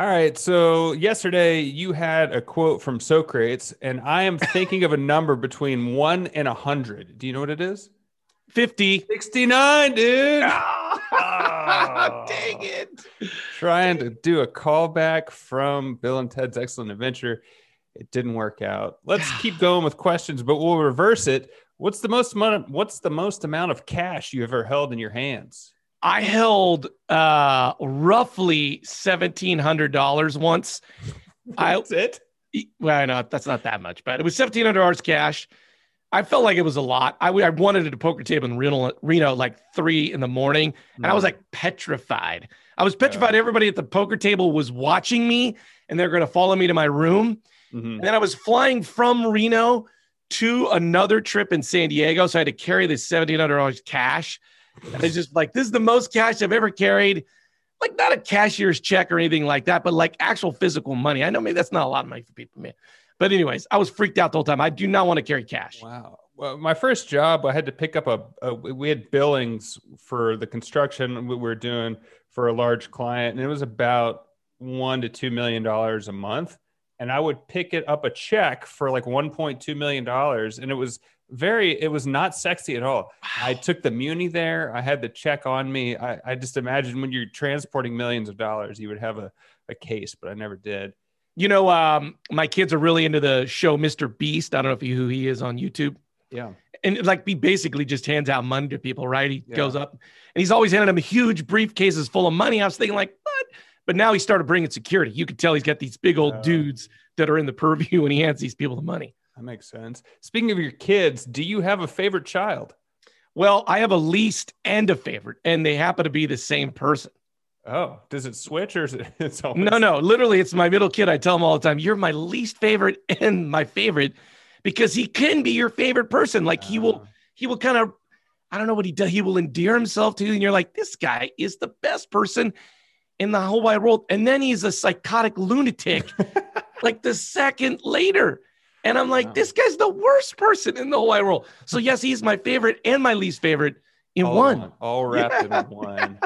All right. So yesterday you had a quote from Socrates, and I am thinking of a number between one and a hundred. Do you know what it is? 50. 69, dude. Ah, dang it. Trying to do a callback from Bill and Ted's Excellent Adventure. It didn't work out. Let's keep going with questions, but we'll reverse it. What's the most amount of, what's the most amount of cash you ever held in your hands? I held uh roughly $1,700 once. I, That's it. well, no, that's not that much, but it was $1,700 cash. I felt like it was a lot. I, I wanted at a poker table in Reno, Reno like three in the morning, and I was like petrified. I was petrified. Everybody at the poker table was watching me, and they're going to follow me to my room. Mhm. And then I was flying from Reno to another trip in San Diego, so I had to carry this seventeen hundred dollars cash. And it's just like this is the most cash I've ever carried. Like not a cashier's check or anything like that, but like actual physical money. I know maybe that's not a lot of money for people, man. But anyways, I was freaked out the whole time. I do not want to carry cash. Wow. Well, my first job, I had to pick up a, a. We had billings for the construction we were doing for a large client, and it was about one to two million dollars a month. And I would pick it up a check for like one point two million dollars, and it was very. It was not sexy at all. I took the muni there. I had the check on me. I, I just imagine when you're transporting millions of dollars, you would have a, a case, but I never did. You know, um, my kids are really into the show Mr. Beast. I don't know if you who he is on YouTube. Yeah. and like he basically just hands out money to people, right? He Yeah. goes up and he's always handing them huge briefcases full of money. I was thinking like, what? But now he started bringing security. You could tell he's got these big old Oh. dudes that are in the purview and he hands these people the money. That makes sense. Speaking of your kids, do you have a favorite child? Well, I have a least and a favorite, and they happen to be the same person. Oh, does it switch or is it? It's always No, no, literally, it's my middle kid. I tell him all the time, "You're my least favorite and my favorite," because he can be your favorite person. Like he will, Ah. he will kind of, I don't know what he does. He will endear himself to you, and you're like, "This guy is the best person in the whole wide world." And then he's a psychotic lunatic, like the second later. And I'm like, Wow. this guy's the worst person in the whole wide world. So yes, he's my favorite and my least favorite in all one. all wrapped in one.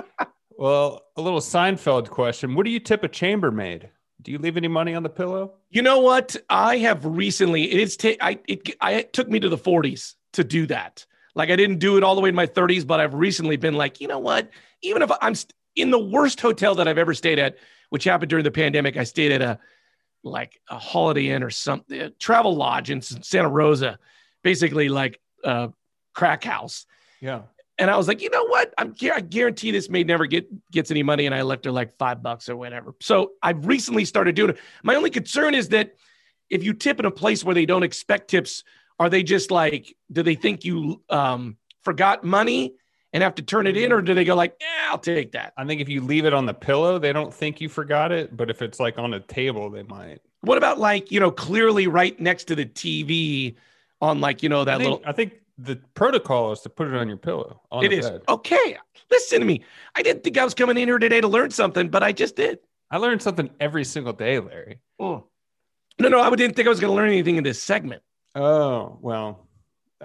Well, a little Seinfeld question: What do you tip a chambermaid? Do you leave any money on the pillow? You know what? I have recently. It's I it I it took me to the 40s to do that. Like I didn't do it all the way in my 30s, but I've recently been like, you know what? Even if I'm st- in the worst hotel that I've ever stayed at, which happened during the pandemic, I stayed at a like a Holiday Inn or something, a travel lodge in Santa Rosa, basically like a crack house. Yeah. And I was like, you know what? I'm I guarantee this maid never get gets any money, and I left her like five bucks or whatever. So I've recently started doing it. My only concern is that if you tip in a place where they don't expect tips, are they just like, do they think you um, forgot money and have to turn it in, or do they go like, yeah, I'll take that? I think if you leave it on the pillow, they don't think you forgot it. But if it's like on a table, they might. What about like you know clearly right next to the TV on like you know that I think, little I think the protocol is to put it on your pillow. On It is bed. okay. Listen to me. I didn't think I was coming in here today to learn something, but I just did. I learned something every single day, Larry. Oh. No, no, I didn't think I was going to learn anything in this segment. Oh, well,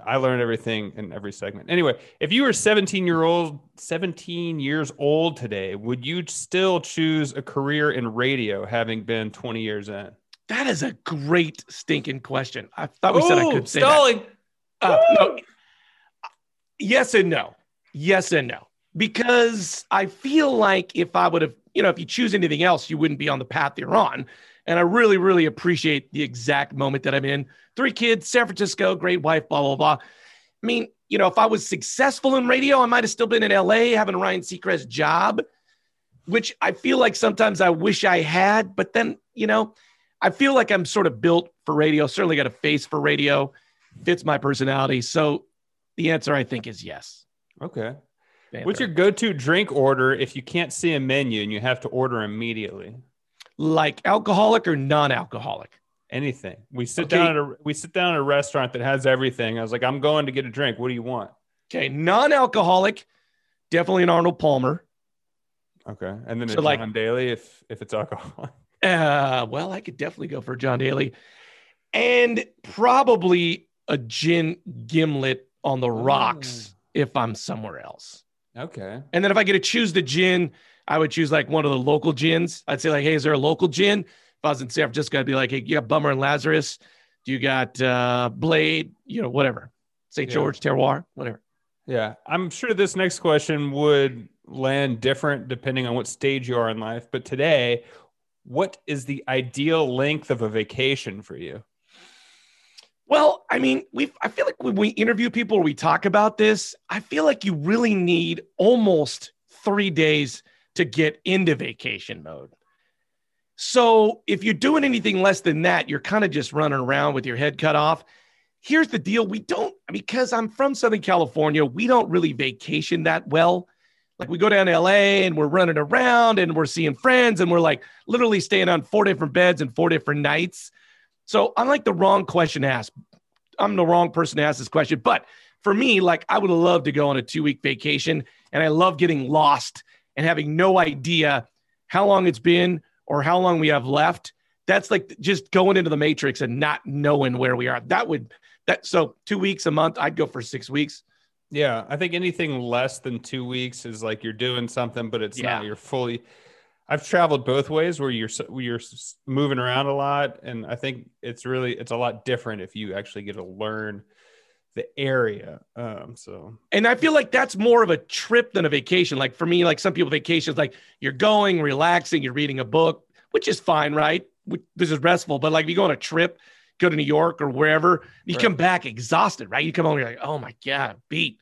I learned everything in every segment. Anyway, if you were 17 year old, 17 years old today, would you still choose a career in radio having been 20 years in? That is a great stinking question. I thought we said I could say stalling. that. Uh, no. Yes and no. Yes and no. Because I feel like if I would have, you know, if you choose anything else, you wouldn't be on the path you're on. And I really, really appreciate the exact moment that I'm in. Three kids, San Francisco, great wife, blah, blah, blah. I mean, you know, if I was successful in radio, I might have still been in LA having Ryan Seacrest's job, which I feel like sometimes I wish I had. But then, you know, I feel like I'm sort of built for radio, certainly got a face for radio, fits my personality. So the answer, I think, is yes. Okay. What's your go to drink order if you can't see a menu and you have to order immediately? like alcoholic or non alcoholic? Anything. We sit Okay. down at a we sit down at a restaurant that has everything. I was like, I'm going to get a drink. What do you want? Okay, non-alcoholic, definitely an Arnold Palmer. Okay. And then So, a like- John Daly if if it's alcohol. Uh, well, I could definitely go for John Daly, and probably a gin gimlet on the rocks if I'm somewhere else. Okay. And then if I get to choose the gin, I would choose like one of the local gins. I'd say like, hey, is there a local gin? If I was in San Francisco, I'd be like, hey, you got Bummer and Lazarus. Do you got uh, Blade? You know, whatever. St. Yeah. George Terroir, whatever. Yeah. I'm sure this next question would land different depending on what stage you are in life. But today, what is the ideal length of a vacation for you? Well, I mean, we I feel like when we interview people or we talk about this, I feel like you really need almost three days to get into vacation mode. So if you're doing anything less than that, you're kind of just running around with your head cut off. Here's the deal: we don't because I'm from Southern California, we don't really vacation that well. Like we go down to LA and we're running around and we're seeing friends and we're like literally staying on four different beds and four different nights. So I'm like the wrong question to ask. I'm the wrong person to ask this question. But for me, like I would love to go on a two week vacation and I love getting lost and having no idea how long it's been or how long we have left. That's like just going into the matrix and not knowing where we are. That would that so two weeks a month, I'd go for six weeks. Yeah, I think anything less than two weeks is like you're doing something, but it's Yeah. not. You're fully. I've traveled both ways where you're where you're moving around a lot, and I think it's really it's a lot different if you actually get to learn the area. Um, so And I feel like that's more of a trip than a vacation. Like for me, like some people vacations, like you're going, relaxing, you're reading a book, which is fine, right? This is restful. But like if you go on a trip, go to New York or wherever, you Right. come back exhausted, right? You come home, you're like, oh my God, beat.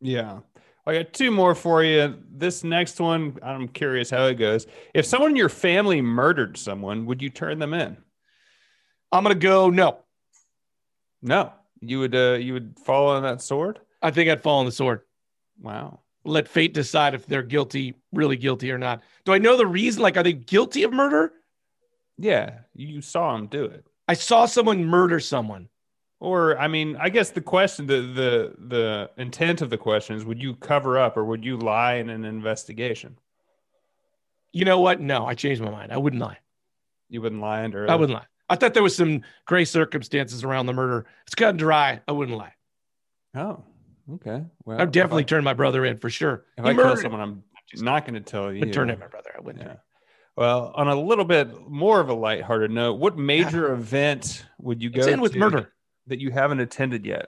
yeah, I got two more for you. This next one, I'm curious how it goes. If someone in your family murdered someone, would you turn them in? I'm gonna go, no. No, you would. Uh, you would fall on that sword. I think I'd fall on the sword. Wow. Let fate decide if they're guilty, really guilty or not. Do I know the reason? Like, are they guilty of murder? Yeah, you saw him do it. I saw someone murder someone. Or I mean, I guess the question, the the the intent of the question is: Would you cover up or would you lie in an investigation? You know what? No, I changed my mind. I wouldn't lie. You wouldn't lie under. I wouldn't lie. I thought there was some gray circumstances around the murder. It's cut and dry. I wouldn't lie. Oh, okay. Well, I've definitely If turned my brother in for sure. I, if He I kill someone, I'm not going to tell you. Turn in my brother. I wouldn't. Yeah. Well, on a little bit more of a lighthearted note, what major event would you go end with to murder. That you haven't attended yet?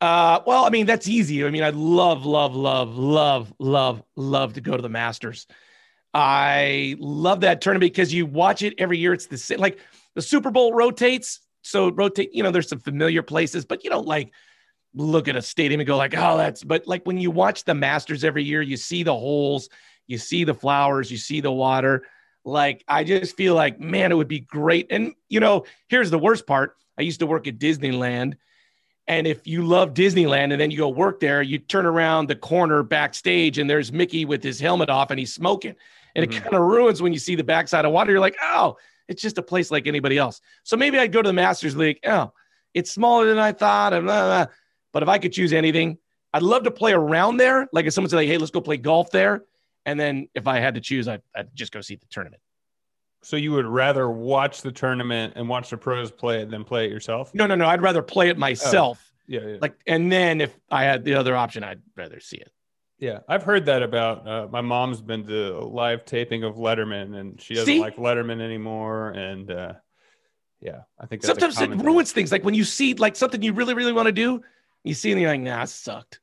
Uh, well, I mean, that's easy. I mean, I'd love, love, love, love, love, love to go to the Masters. I love that tournament because you watch it every year. It's the same. Like the Super Bowl rotates, so rotate. You know, there's some familiar places, but you don't like look at a stadium and go like, oh, that's. But like when you watch the Masters every year, you see the holes, you see the flowers, you see the water. Like I just feel like, man, it would be great. And you know, here's the worst part. I used to work at Disneyland. And if you love Disneyland and then you go work there, you turn around the corner backstage and there's Mickey with his helmet off and he's smoking. And Mhm. it kind of ruins when you see the backside of water. You're like, oh, it's just a place like anybody else. So maybe I'd go to the Masters League. Oh, it's smaller than I thought. blah, blah. But if I could choose anything, I'd love to play around there. Like if someone said, like, hey, let's go play golf there. And then if I had to choose, I'd, I'd just go see the tournament. So you would rather watch the tournament and watch the pros play it than play it yourself? No, no, no. I'd rather play it myself. Yeah, yeah. Like, and then if I had the other option, I'd rather see it. Yeah, I've heard that about. Uh, my mom's been to a live taping of Letterman, and she doesn't See? like Letterman anymore. And uh, yeah, I think sometimes it common thing. ruins things. Like when you see like something you really, really want to do, you see it and you're like, nah, sucked.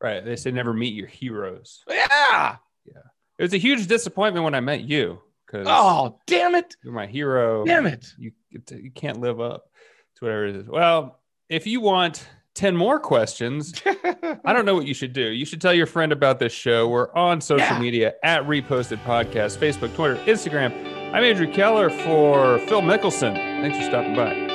Right? They say never meet your heroes. Yeah. Yeah. It was a huge disappointment when I met you because Oh, damn it. you're my hero. Damn it. You you can't live up to whatever it is. Well, if you want ten more questions, I don't know what you should do. You should tell your friend about this show. We're on social Yeah. media at Reposted Podcast, Facebook, Twitter, Instagram. I'm Andrew Keller for Phil Mickelson. Thanks for stopping by.